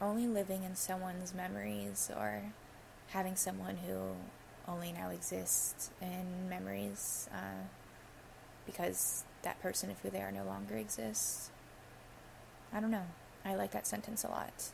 only living in someone's memories or having someone who only now exists in memories uh, because that person of who they are no longer exists. I don't know. I like that sentence a lot.